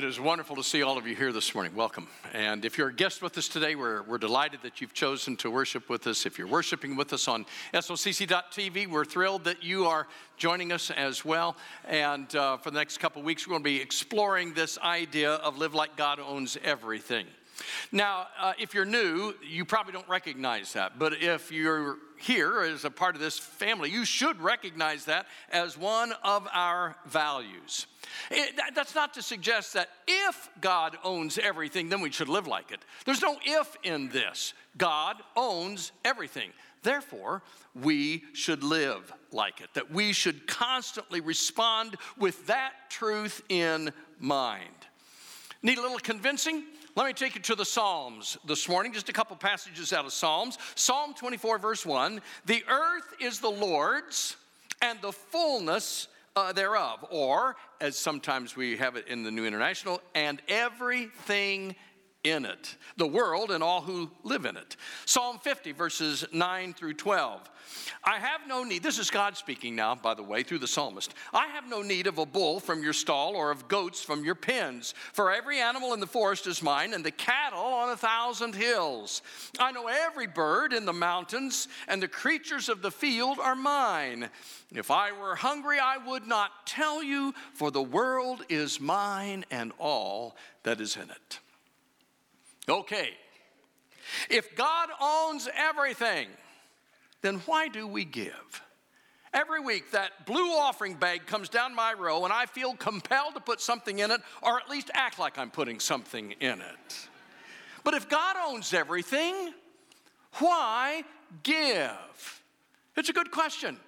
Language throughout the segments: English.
It is wonderful to see all of you here this morning. Welcome. And if you're a guest with us today, we're, we're delighted that you've chosen to worship with us. If you're worshiping with us on SOCC.tv, we're thrilled that you are joining us as well. And uh, for the next couple of weeks, we're going to be exploring this idea of live like God owns everything. Now, uh, if you're new, you probably don't recognize that. But if you're here as a part of this family, you should recognize that as one of our values. It, that's not to suggest that if God owns everything, then we should live like it. There's no if in this. God owns everything. Therefore, we should live like it, that we should constantly respond with that truth in mind. Need a little convincing? Let me take you to the Psalms this morning, just a couple passages out of Psalms. Psalm 24, verse 1 The earth is the Lord's and the fullness uh, thereof, or as sometimes we have it in the New International, and everything in it, the world and all who live in it. Psalm 50, verses 9 through 12. I have no need, this is God speaking now, by the way, through the psalmist. I have no need of a bull from your stall or of goats from your pens, for every animal in the forest is mine, and the cattle on a thousand hills. I know every bird in the mountains, and the creatures of the field are mine. If I were hungry, I would not tell you, for the world is mine and all that is in it. Okay, if God owns everything, then why do we give? Every week, that blue offering bag comes down my row, and I feel compelled to put something in it, or at least act like I'm putting something in it. But if God owns everything, why give? It's a good question.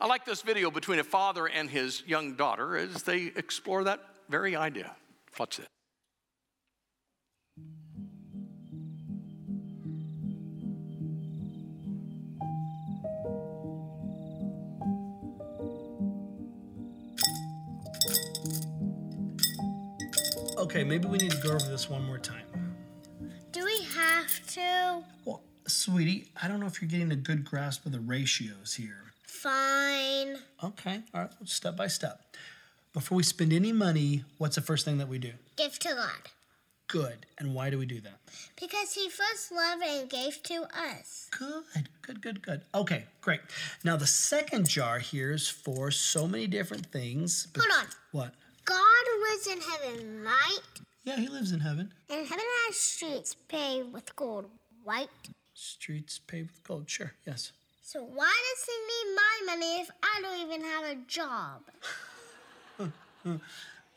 I like this video between a father and his young daughter as they explore that very idea. Watch it. Okay, maybe we need to go over this one more time. Do we have to? Well, sweetie, I don't know if you're getting a good grasp of the ratios here. Fine. Okay, all right, step by step. Before we spend any money, what's the first thing that we do? Give to God. Good. And why do we do that? Because He first loved and gave to us. Good, good, good, good. Okay, great. Now, the second jar here is for so many different things. Hold on. What? God lives in heaven, right? Yeah, he lives in heaven. And heaven has streets paved with gold, right? Streets paved with gold, sure, yes. So why does he need my money if I don't even have a job?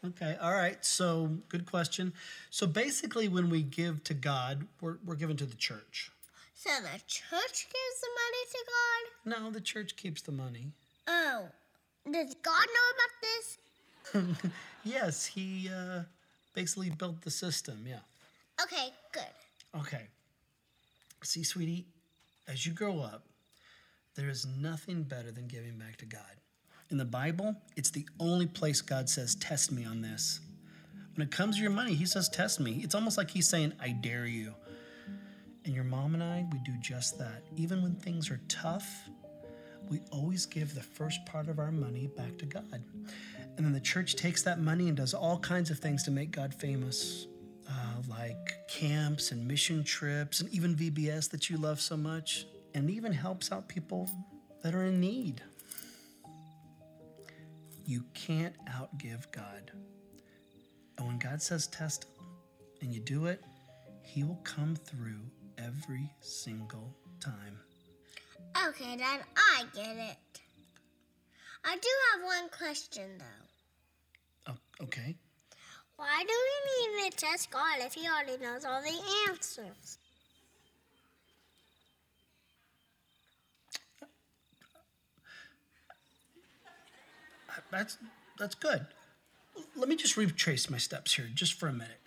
okay, all right. So, good question. So, basically, when we give to God, we're, we're giving to the church. So, the church gives the money to God? No, the church keeps the money. Oh, does God know about this? yes, he uh, basically built the system, yeah. Okay, good. Okay. See, sweetie, as you grow up, there is nothing better than giving back to God. In the Bible, it's the only place God says, Test me on this. When it comes to your money, He says, Test me. It's almost like He's saying, I dare you. And your mom and I, we do just that. Even when things are tough, we always give the first part of our money back to God. And then the church takes that money and does all kinds of things to make God famous, uh, like camps and mission trips, and even VBS that you love so much, and even helps out people that are in need. You can't outgive God. And when God says test and you do it, he will come through every single time. Okay, Dad, I get it. I do have one question though. Oh, okay. Why do we need to test God if He already knows all the answers? That's that's good. Let me just retrace my steps here just for a minute.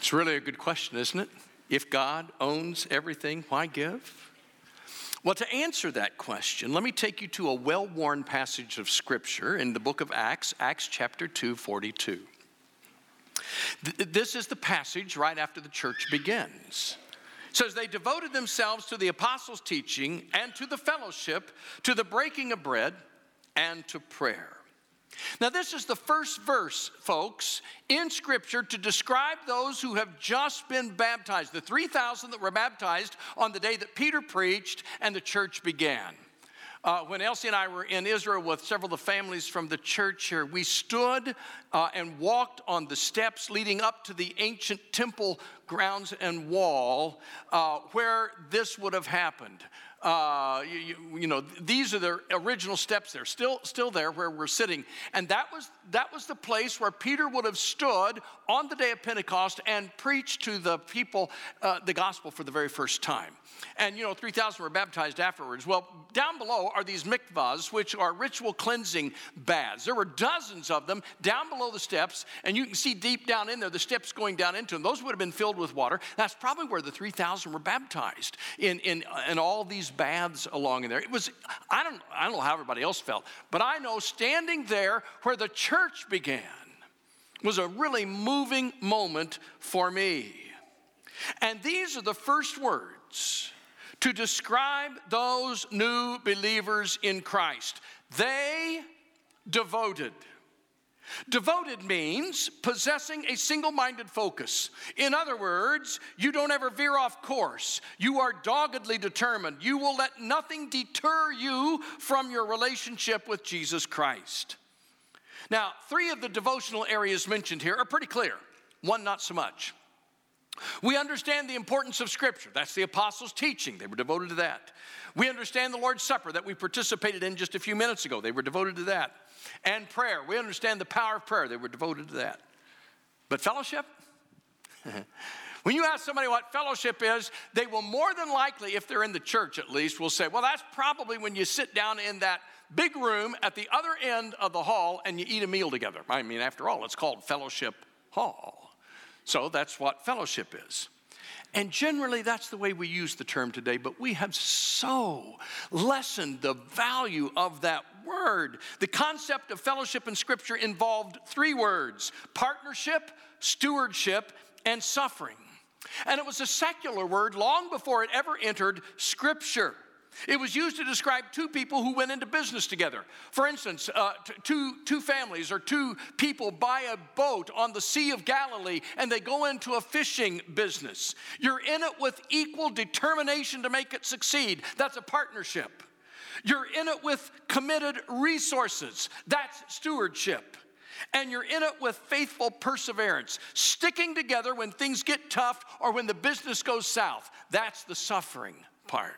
It's really a good question, isn't it? If God owns everything, why give? Well, to answer that question, let me take you to a well worn passage of Scripture in the book of Acts, Acts chapter 2, 42. This is the passage right after the church begins. says they devoted themselves to the apostles' teaching and to the fellowship, to the breaking of bread, and to prayer. Now, this is the first verse, folks, in Scripture to describe those who have just been baptized, the 3,000 that were baptized on the day that Peter preached and the church began. Uh, when Elsie and I were in Israel with several of the families from the church here, we stood uh, and walked on the steps leading up to the ancient temple grounds and wall uh, where this would have happened uh, you, you, know, these are the original steps there, still, still there where we're sitting. And that was, that was the place where Peter would have stood on the day of Pentecost and preached to the people uh, the gospel for the very first time. And, you know, 3,000 were baptized afterwards. Well, down below are these mikvahs, which are ritual cleansing baths. There were dozens of them down below the steps, and you can see deep down in there the steps going down into them. Those would have been filled with water. That's probably where the 3,000 were baptized in, in, in all these baths along in there. It was, I don't, I don't know how everybody else felt, but I know standing there where the church began was a really moving moment for me. And these are the first words to describe those new believers in Christ. They devoted. Devoted means possessing a single minded focus. In other words, you don't ever veer off course. You are doggedly determined. You will let nothing deter you from your relationship with Jesus Christ. Now, three of the devotional areas mentioned here are pretty clear, one not so much. We understand the importance of Scripture. That's the apostles' teaching. They were devoted to that. We understand the Lord's Supper that we participated in just a few minutes ago. They were devoted to that and prayer. We understand the power of prayer, they were devoted to that. But fellowship? when you ask somebody what fellowship is, they will more than likely, if they're in the church at least, will say, well, that's probably when you sit down in that big room at the other end of the hall and you eat a meal together. I mean, after all, it's called fellowship hall. So that's what fellowship is. And generally, that's the way we use the term today, but we have so lessened the value of that word. The concept of fellowship in Scripture involved three words partnership, stewardship, and suffering. And it was a secular word long before it ever entered Scripture. It was used to describe two people who went into business together. For instance, uh, t- two, two families or two people buy a boat on the Sea of Galilee and they go into a fishing business. You're in it with equal determination to make it succeed. That's a partnership. You're in it with committed resources. That's stewardship. And you're in it with faithful perseverance, sticking together when things get tough or when the business goes south. That's the suffering part.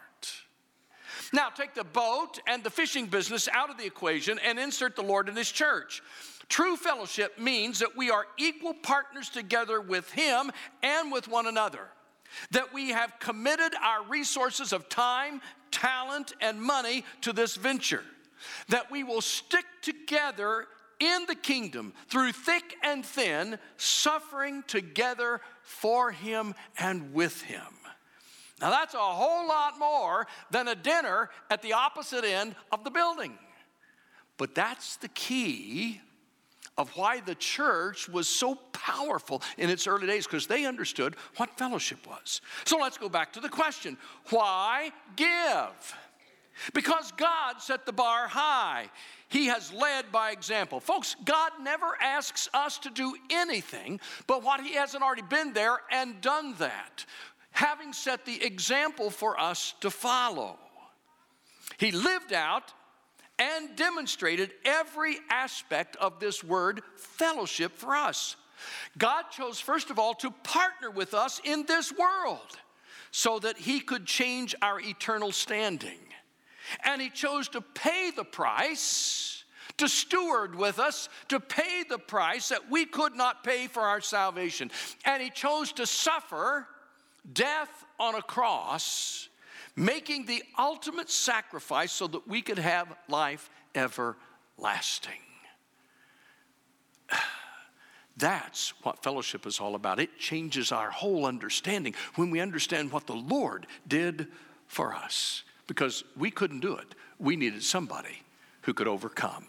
Now, take the boat and the fishing business out of the equation and insert the Lord in His church. True fellowship means that we are equal partners together with Him and with one another. That we have committed our resources of time, talent, and money to this venture. That we will stick together in the kingdom through thick and thin, suffering together for Him and with Him. Now, that's a whole lot more than a dinner at the opposite end of the building. But that's the key of why the church was so powerful in its early days because they understood what fellowship was. So let's go back to the question why give? Because God set the bar high. He has led by example. Folks, God never asks us to do anything but what He hasn't already been there and done that having set the example for us to follow. He lived out and demonstrated every aspect of this word fellowship for us. God chose, first of all, to partner with us in this world so that He could change our eternal standing. And He chose to pay the price, to steward with us, to pay the price that we could not pay for our salvation. And He chose to suffer death on a cross, making the ultimate sacrifice so that we could have life everlasting. That's what fellowship is all about. It changes our whole understanding when we understand what the Lord did for us because we couldn't do it. We needed somebody who could overcome.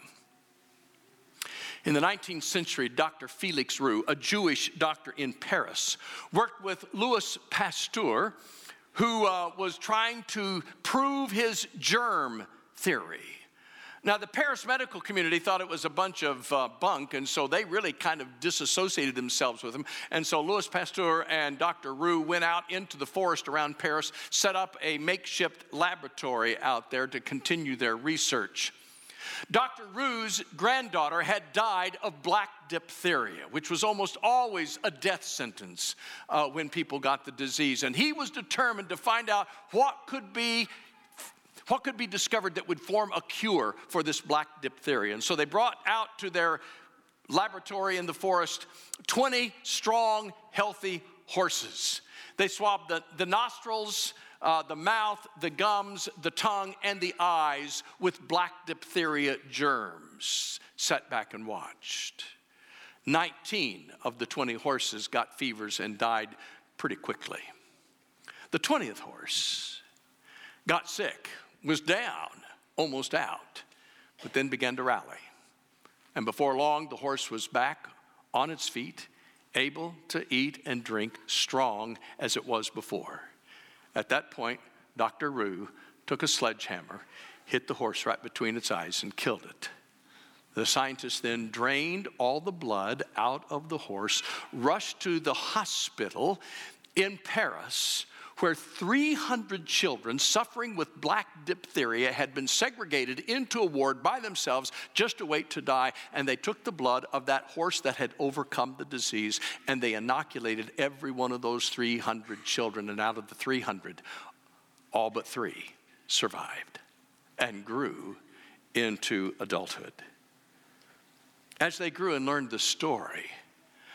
In the 19th century, Dr. Felix Roux, a Jewish doctor in Paris, worked with Louis Pasteur who uh, was trying to prove his germ theory. Now, the Paris medical community thought it was a bunch of uh, bunk, and so they really kind of disassociated themselves with him. And so Louis Pasteur and Dr. Roux went out into the forest around Paris, set up a makeshift laboratory out there to continue their research. Dr. Roux's granddaughter had died of black diphtheria, which was almost always a death sentence uh, when people got the disease. And he was determined to find out what could be what could be discovered that would form a cure for this black diphtheria? And so they brought out to their laboratory in the forest 20 strong, healthy horses. They swabbed the, the nostrils, uh, the mouth, the gums, the tongue, and the eyes with black diphtheria germs. Sat back and watched. 19 of the 20 horses got fevers and died pretty quickly. The 20th horse got sick was down, almost out, but then began to rally. And before long, the horse was back on its feet, able to eat and drink strong as it was before. At that point, Dr. Roux took a sledgehammer, hit the horse right between its eyes, and killed it. The scientists then drained all the blood out of the horse, rushed to the hospital in Paris, where 300 children suffering with black diphtheria had been segregated into a ward by themselves just to wait to die. And they took the blood of that horse that had overcome the disease and they inoculated every one of those 300 children. And out of the 300, all but three survived and grew into adulthood. As they grew and learned the story,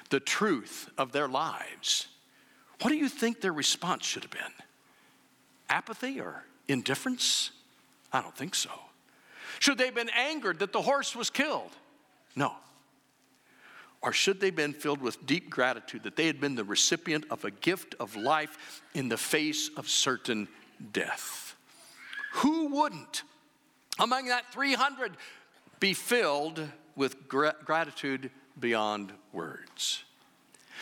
the truth of their lives, what do you think their response should have been? Apathy or indifference? I don't think so. Should they have been angered that the horse was killed? No. Or should they have been filled with deep gratitude that they had been the recipient of a gift of life in the face of certain death? Who wouldn't, among that 300, be filled with gra- gratitude beyond words?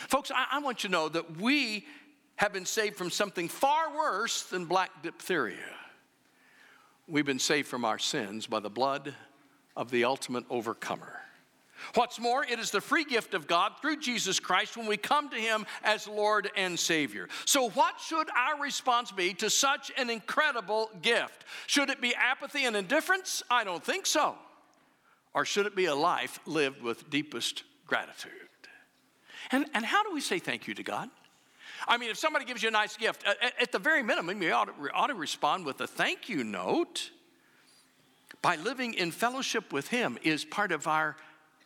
Folks, I, I want you to know that we have been saved from something far worse than black diphtheria. We've been saved from our sins by the blood of the ultimate overcomer. What's more, it is the free gift of God through Jesus Christ when we come to Him as Lord and Savior. So, what should our response be to such an incredible gift? Should it be apathy and indifference? I don't think so. Or should it be a life lived with deepest gratitude? And, and how do we say thank you to God? I mean, if somebody gives you a nice gift, at, at the very minimum, you ought to, ought to respond with a thank you note. By living in fellowship with Him is part of our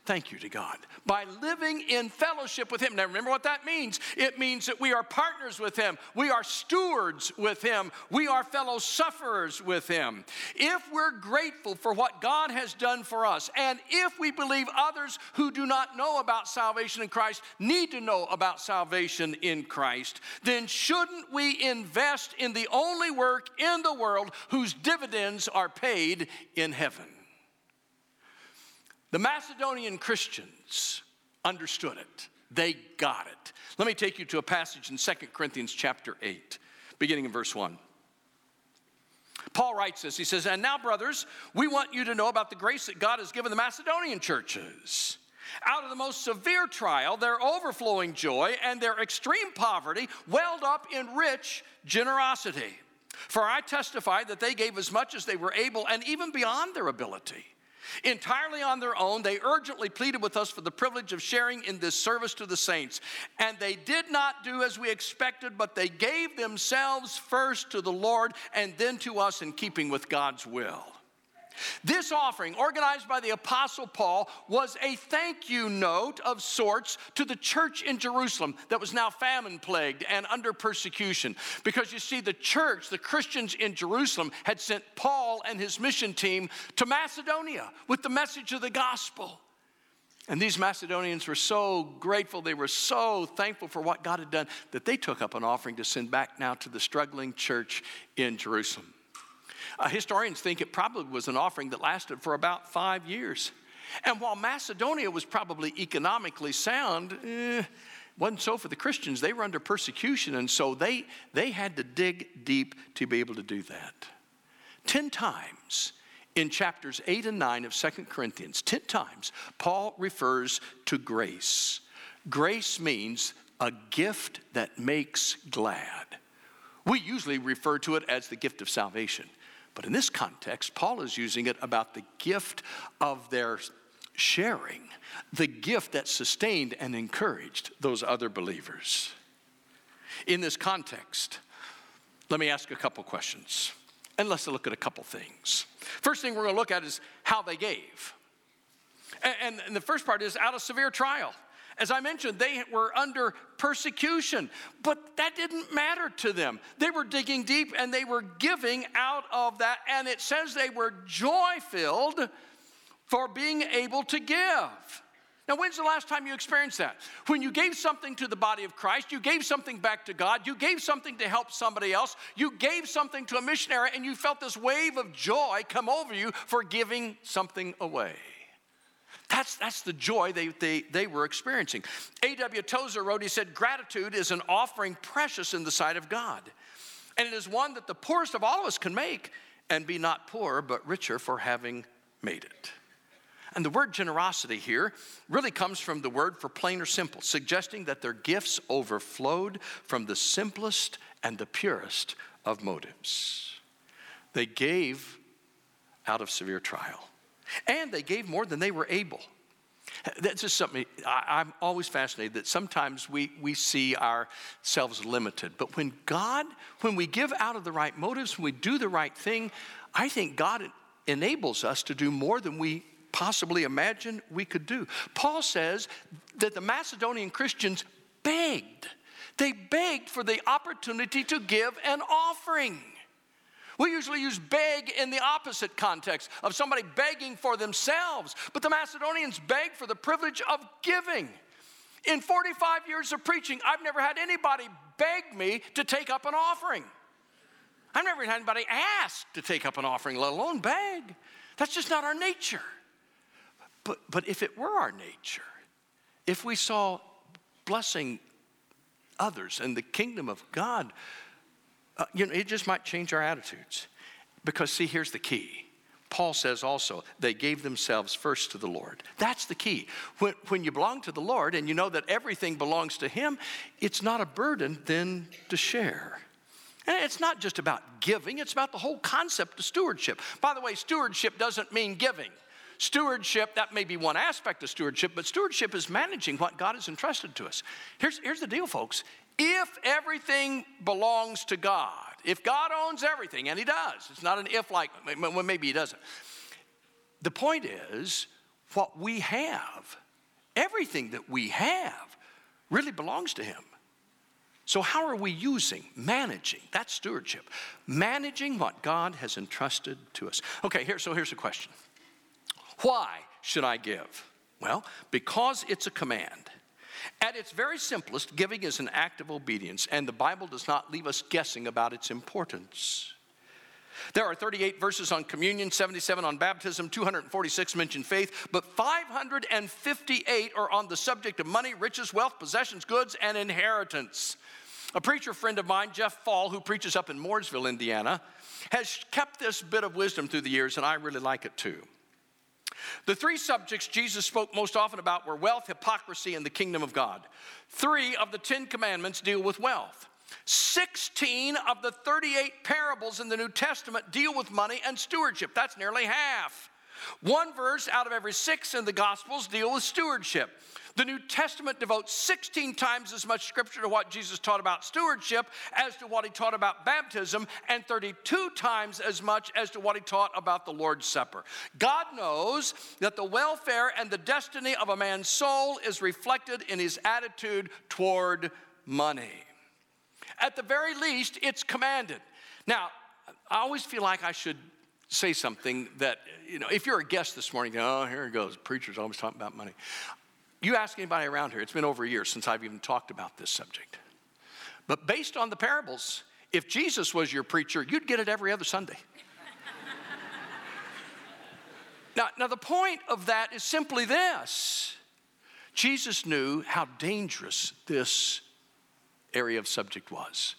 Thank you to God. By living in fellowship with Him. Now, remember what that means? It means that we are partners with Him, we are stewards with Him, we are fellow sufferers with Him. If we're grateful for what God has done for us, and if we believe others who do not know about salvation in Christ need to know about salvation in Christ, then shouldn't we invest in the only work in the world whose dividends are paid in heaven? The Macedonian Christians understood it. They got it. Let me take you to a passage in 2 Corinthians chapter 8, beginning in verse 1. Paul writes this. He says, And now, brothers, we want you to know about the grace that God has given the Macedonian churches. Out of the most severe trial, their overflowing joy and their extreme poverty welled up in rich generosity. For I testify that they gave as much as they were able and even beyond their ability Entirely on their own, they urgently pleaded with us for the privilege of sharing in this service to the saints. And they did not do as we expected, but they gave themselves first to the Lord and then to us in keeping with God's will. This offering, organized by the Apostle Paul, was a thank you note of sorts to the church in Jerusalem that was now famine plagued and under persecution. Because you see, the church, the Christians in Jerusalem, had sent Paul and his mission team to Macedonia with the message of the gospel. And these Macedonians were so grateful, they were so thankful for what God had done, that they took up an offering to send back now to the struggling church in Jerusalem. Uh, historians think it probably was an offering that lasted for about five years. And while Macedonia was probably economically sound, eh, wasn't so for the Christians. They were under persecution, and so they, they had to dig deep to be able to do that. Ten times in chapters 8 and 9 of Second Corinthians, 10 times, Paul refers to grace. Grace means a gift that makes glad. We usually refer to it as the gift of salvation. But in this context, Paul is using it about the gift of their sharing, the gift that sustained and encouraged those other believers. In this context, let me ask a couple questions and let's look at a couple things. First thing we're going to look at is how they gave. And, the first part is out of severe trial. As I mentioned, they were under persecution, but that didn't matter to them. They were digging deep and they were giving out of that. And it says they were joy filled for being able to give. Now, when's the last time you experienced that? When you gave something to the body of Christ, you gave something back to God, you gave something to help somebody else, you gave something to a missionary, and you felt this wave of joy come over you for giving something away. That's, that's the joy they, they, they were experiencing. A.W. Tozer wrote, he said, Gratitude is an offering precious in the sight of God. And it is one that the poorest of all of us can make and be not poor, but richer for having made it. And the word generosity here really comes from the word for plain or simple, suggesting that their gifts overflowed from the simplest and the purest of motives. They gave out of severe trial, and they gave more than they were able. That's just something I, am always fascinated that sometimes we, we see ourselves limited. But when God, when we give out of the right motives, when we do the right thing, I think God enables us to do more than we possibly imagine we could do. Paul says that the Macedonian Christians begged. They begged for the opportunity to give an offering. We usually use beg in the opposite context of somebody begging for themselves, but the Macedonians begged for the privilege of giving. In 45 years of preaching, I've never had anybody beg me to take up an offering. I've never had anybody ask to take up an offering, let alone beg. That's just not our nature. But, but if it were our nature, if we saw blessing others and the kingdom of God, uh, you know, it just might change our attitudes. Because, see, here's the key. Paul says also, they gave themselves first to the Lord. That's the key. When, when you belong to the Lord and you know that everything belongs to Him, it's not a burden then to share. And it's not just about giving, it's about the whole concept of stewardship. By the way, stewardship doesn't mean giving. Stewardship, that may be one aspect of stewardship, but stewardship is managing what God has entrusted to us. Here's, here's the deal, folks. If everything belongs to God, if God owns everything, and He does, it's not an if like, well, maybe He doesn't. The point is, what we have, everything that we have, really belongs to Him. So, how are we using, managing? That's stewardship. Managing what God has entrusted to us. Okay, here, so here's a question why should I give? Well, because it's a command. At its very simplest, giving is an act of obedience, and the Bible does not leave us guessing about its importance. There are 38 verses on communion, 77 on baptism, 246 mention faith, but 558 are on the subject of money, riches, wealth, possessions, goods, and inheritance. A preacher friend of mine, Jeff Fall, who preaches up in Mooresville, Indiana, has kept this bit of wisdom through the years, and I really like it too. The three subjects Jesus spoke most often about were wealth, hypocrisy, and the kingdom of God. Three of the Ten Commandments deal with wealth. 16 of the 38 parables in the New Testament deal with money and stewardship. That's nearly half. One verse out of every six in the Gospels deal with stewardship. The New Testament devotes 16 times as much scripture to what Jesus taught about stewardship as to what he taught about baptism, and 32 times as much as to what he taught about the Lord's Supper. God knows that the welfare and the destiny of a man's soul is reflected in his attitude toward money. At the very least, it's commanded. Now, I always feel like I should say something that, you know, if you're a guest this morning, oh, here it goes. Preacher's always talking about money. You ask anybody around here, it's been over a year since I've even talked about this subject. But based on the parables, if Jesus was your preacher, you'd get it every other Sunday. now, now, the point of that is simply this Jesus knew how dangerous this area of subject was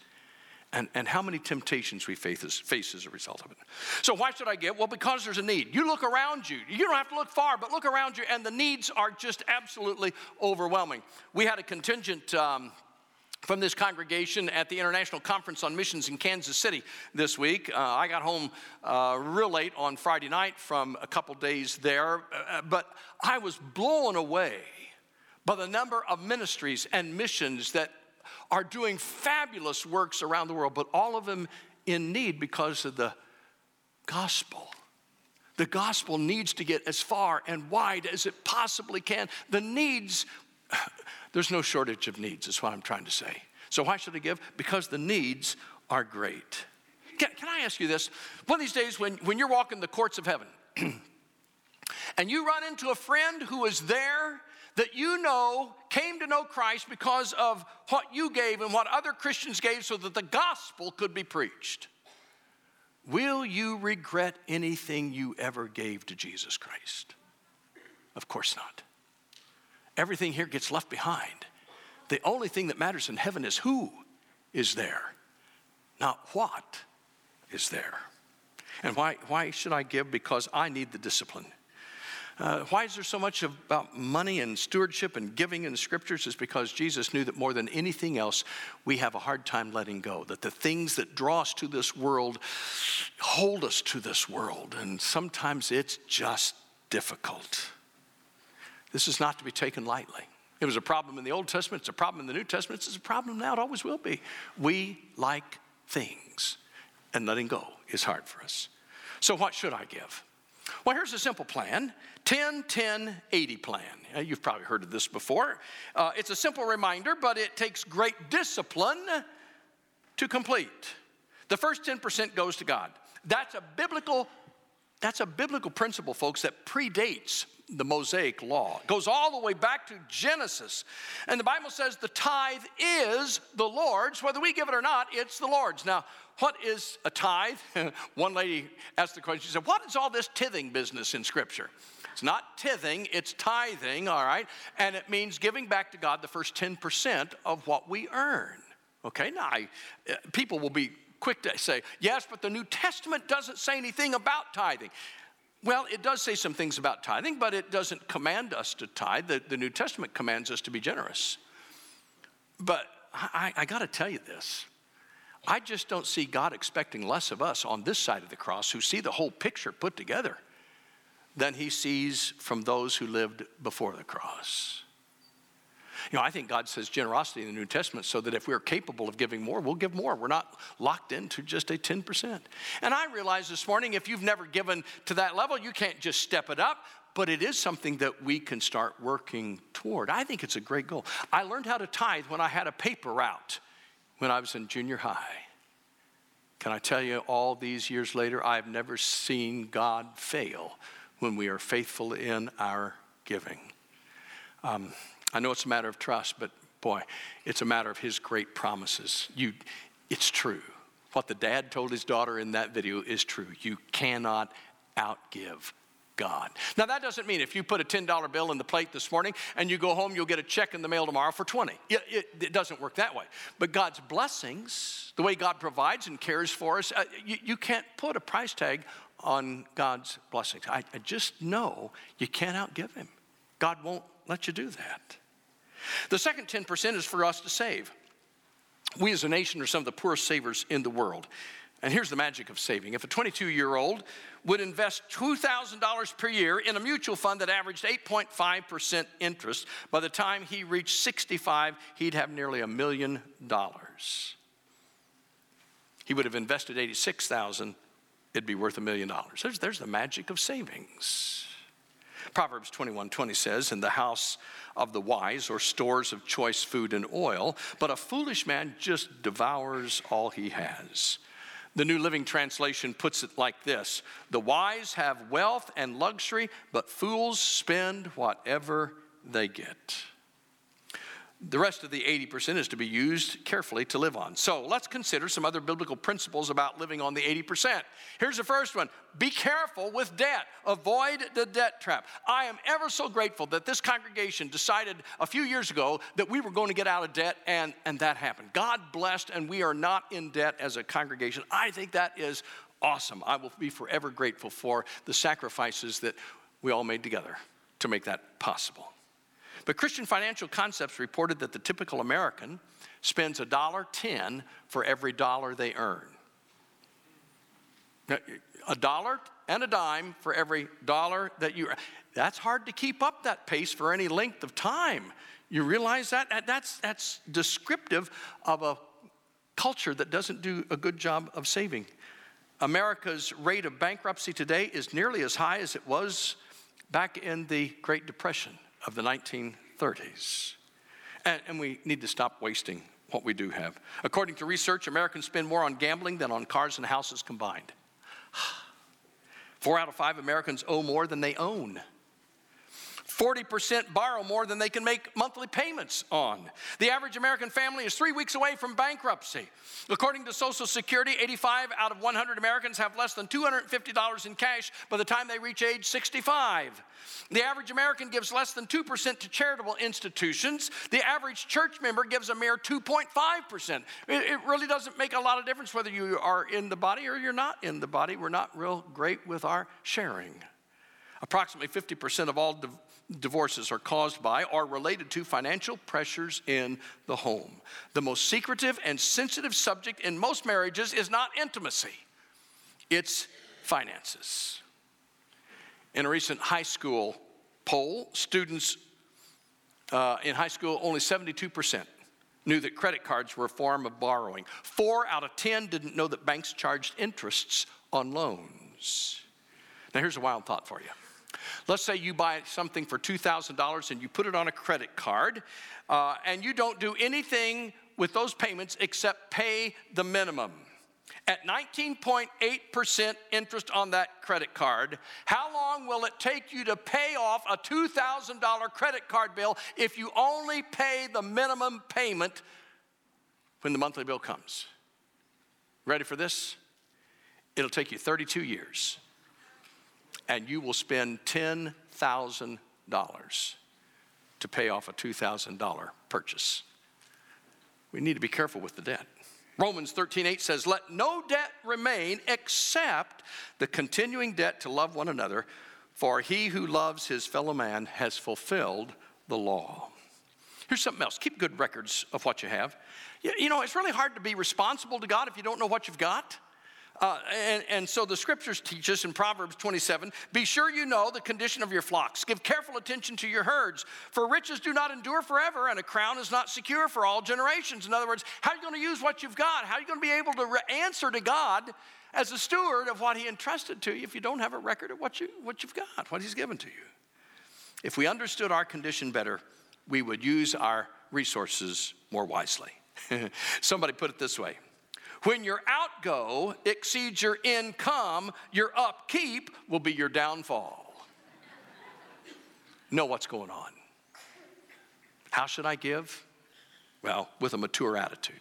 and, and how many temptations we face, face as a result of it. So, why should I give? Well, because there's a need. You look around you. You don't have to look far, but look around you, and the needs are just absolutely overwhelming. We had a contingent. Um, from this congregation at the International Conference on Missions in Kansas City this week. Uh, I got home uh, real late on Friday night from a couple days there, uh, but I was blown away by the number of ministries and missions that are doing fabulous works around the world, but all of them in need because of the gospel. The gospel needs to get as far and wide as it possibly can. The needs, there's no shortage of needs, is what I'm trying to say. So, why should I give? Because the needs are great. Can, can I ask you this? One of these days, when, when you're walking the courts of heaven and you run into a friend who is there that you know came to know Christ because of what you gave and what other Christians gave so that the gospel could be preached. Will you regret anything you ever gave to Jesus Christ? Of course not. Everything here gets left behind. The only thing that matters in heaven is who is there, not what is there. And why, why should I give? Because I need the discipline. Uh, why is there so much about money and stewardship and giving in the scriptures? Is because Jesus knew that more than anything else, we have a hard time letting go. That the things that draw us to this world hold us to this world. And sometimes it's just difficult. This is not to be taken lightly. It was a problem in the Old Testament, it's a problem in the New Testament, it's a problem now, it always will be. We like things, and letting go is hard for us. So, what should I give? Well, here's a simple plan 10 10 80 plan. You've probably heard of this before. Uh, it's a simple reminder, but it takes great discipline to complete. The first 10% goes to God. That's a biblical that's a biblical principle, folks, that predates the Mosaic law. It goes all the way back to Genesis. And the Bible says the tithe is the Lord's. Whether we give it or not, it's the Lord's. Now, what is a tithe? One lady asked the question, she said, What is all this tithing business in Scripture? It's not tithing, it's tithing, all right? And it means giving back to God the first 10% of what we earn. Okay, now I, uh, people will be quick to say, yes, but the New Testament doesn't say anything about tithing. Well, it does say some things about tithing, but it doesn't command us to tithe. The, the New Testament commands us to be generous. But I, I got to tell you this. I just don't see God expecting less of us on this side of the cross who see the whole picture put together than he sees from those who lived before the cross. You know, I think God says generosity in the New Testament so that if we're capable of giving more, we'll give more. We're not locked into just a 10%. And I realize this morning, if you've never given to that level, you can't just step it up, but it is something that we can start working toward. I think it's a great goal. I learned how to tithe when I had a paper route when I was in junior high. Can I tell you, all these years later, I've never seen God fail when we are faithful in our giving. Um, I know it's a matter of trust, but boy, it's a matter of his great promises. You, it's true. What the dad told his daughter in that video is true. You cannot outgive God. Now, that doesn't mean if you put a $10 bill in the plate this morning and you go home, you'll get a check in the mail tomorrow for 20. It, it, it doesn't work that way. But God's blessings, the way God provides and cares for us, uh, you, you, can't put a price tag on God's blessings. I, I just know you can't outgive Him. God won't let you do that. The second 10% is for us to save. We as a nation are some of the poorest savers in the world. And here's the magic of saving. If a 22 year old would invest $2,000 per year in a mutual fund that averaged 8.5% interest, by the time he reached 65, he'd have nearly a million dollars. He would have invested 86,000, it'd be worth a million dollars. There's, the magic of savings. Proverbs 21 20 says, In the house of the wise or stores of choice food and oil, but a foolish man just devours all he has. The New Living Translation puts it like this The wise have wealth and luxury, but fools spend whatever they get. The rest of the 80% is to be used carefully to live on. So let's consider some other biblical principles about living on the 80%. Here's the first one be careful with debt, avoid the debt trap. I am ever so grateful that this congregation decided a few years ago that we were going to get out of debt, and, and that happened. God blessed, and we are not in debt as a congregation. I think that is awesome. I will be forever grateful for the sacrifices that we all made together to make that possible. But Christian Financial Concepts reported that the typical American spends a dollar ten for every dollar they earn. A dollar and a dime for every dollar that you that's hard to keep up that pace for any length of time. You realize that? That's, that's descriptive of a culture that doesn't do a good job of saving. America's rate of bankruptcy today is nearly as high as it was back in the Great Depression of the 1930s. And, and, we need to stop wasting what we do have. According to research, Americans spend more on gambling than on cars and houses combined. Four out of five Americans owe more than they own. 40% borrow more than they can make monthly payments on. The average American family is three weeks away from bankruptcy. According to Social Security, 85 out of 100 Americans have less than $250 in cash by the time they reach age 65. The average American gives less than 2% to charitable institutions. The average church member gives a mere 2.5%. It really doesn't make a lot of difference whether you are in the body or you're not in the body. We're not real great with our sharing. Approximately 50% of all divorces are caused by or related to financial pressures in the home. The most secretive and sensitive subject in most marriages is not intimacy, it's finances. In a recent high school poll, students uh, in high school, only 72% knew that credit cards were a form of borrowing. Four out of 10 didn't know that banks charged interests on loans. Now, here's a wild thought for you. Let's say you buy something for $2,000 and you put it on a credit card, uh, and you don't do anything with those payments except pay the minimum. At 19.8% interest on that credit card, how long will it take you to pay off a $2,000 credit card bill if you only pay the minimum payment when the monthly bill comes? Ready for this? It'll take you 32 years and you will spend $10,000 to pay off a $2,000 purchase. We need to be careful with the debt. Romans 13:8 says, "Let no debt remain except the continuing debt to love one another, for he who loves his fellow man has fulfilled the law." Here's something else. Keep good records of what you have. You know, it's really hard to be responsible to God if you don't know what you've got. Uh, and, and so the scriptures teach us in Proverbs 27 be sure you know the condition of your flocks. Give careful attention to your herds. For riches do not endure forever, and a crown is not secure for all generations. In other words, how are you going to use what you've got? How are you going to be able to re- answer to God as a steward of what He entrusted to you if you don't have a record of what, you, what you've got, what He's given to you? If we understood our condition better, we would use our resources more wisely. Somebody put it this way when your outgo exceeds your income, your upkeep will be your downfall. know what's going on. How should I give? Well, with a mature attitude.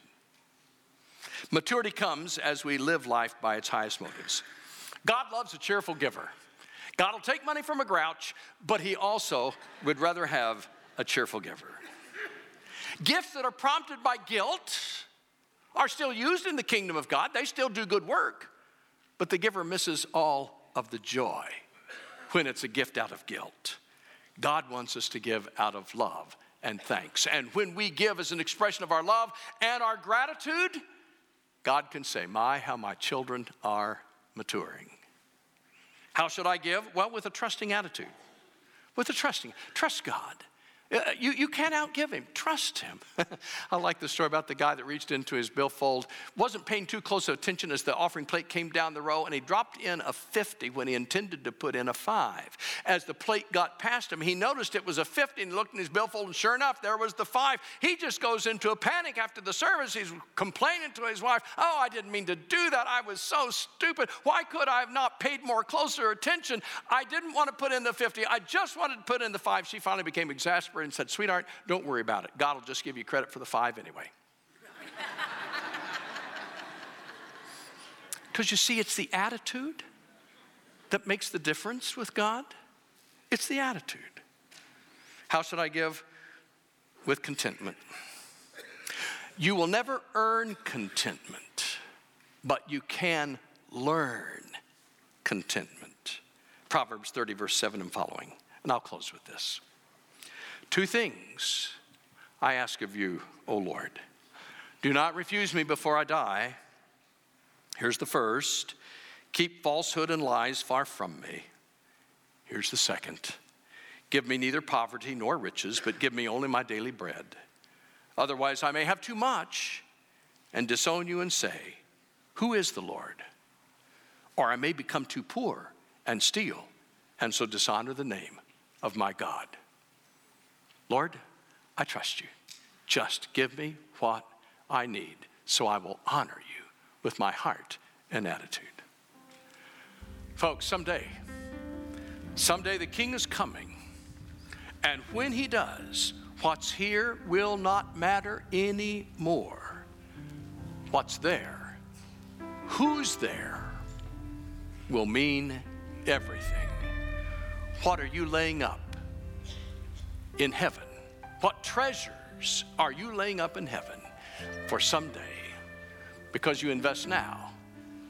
Maturity comes as we live life by its highest motives. God loves a cheerful giver. God will take money from a grouch, but He also would rather have a cheerful giver. Gifts that are prompted by guilt are still used in the kingdom of God. They still do good work, but the giver misses all of the joy when it's a gift out of guilt. God wants us to give out of love and thanks. And when we give as an expression of our love and our gratitude, God can say, My, how my children are maturing. How should I give? Well, with a trusting attitude. With a trusting, trust God. Uh, you, you can't outgive him. Trust him. I like the story about the guy that reached into his billfold, wasn't paying too close attention as the offering plate came down the row, and he dropped in a 50 when he intended to put in a five. As the plate got past him, he noticed it was a 50 and looked in his billfold, and sure enough, there was the five. He just goes into a panic after the service. He's complaining to his wife, Oh, I didn't mean to do that. I was so stupid. Why could I have not paid more closer attention? I didn't want to put in the 50. I just wanted to put in the five. She finally became exasperated over and said, Sweetheart, don't worry about it. God will just give you credit for the five anyway. Because you see, it's the attitude that makes the difference with God. It's the attitude. How should I give? With contentment. You will never earn contentment, but you can learn contentment. Proverbs 30, verse 7 and following. And I'll close with this. Two things I ask of you, O Lord. Do not refuse me before I die. Here's the first keep falsehood and lies far from me. Here's the second give me neither poverty nor riches, but give me only my daily bread. Otherwise, I may have too much and disown you and say, Who is the Lord? Or I may become too poor and steal and so dishonor the name of my God. Lord, I trust you. Just give me what I need so I will honor you with my heart and attitude. Folks, someday, someday the king is coming, and when he does, what's here will not matter anymore. What's there, who's there, will mean everything. What are you laying up in heaven? What treasures are you laying up in heaven for someday? Because you invest now,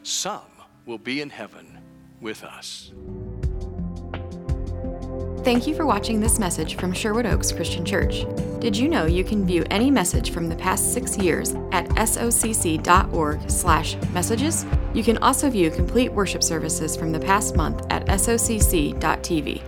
some will be in heaven with us. Thank you for watching this message from Sherwood Oaks Christian Church. Did you know you can view any message from the past six years at socc.org/messages? You can also view complete worship services from the past month at socc.tv.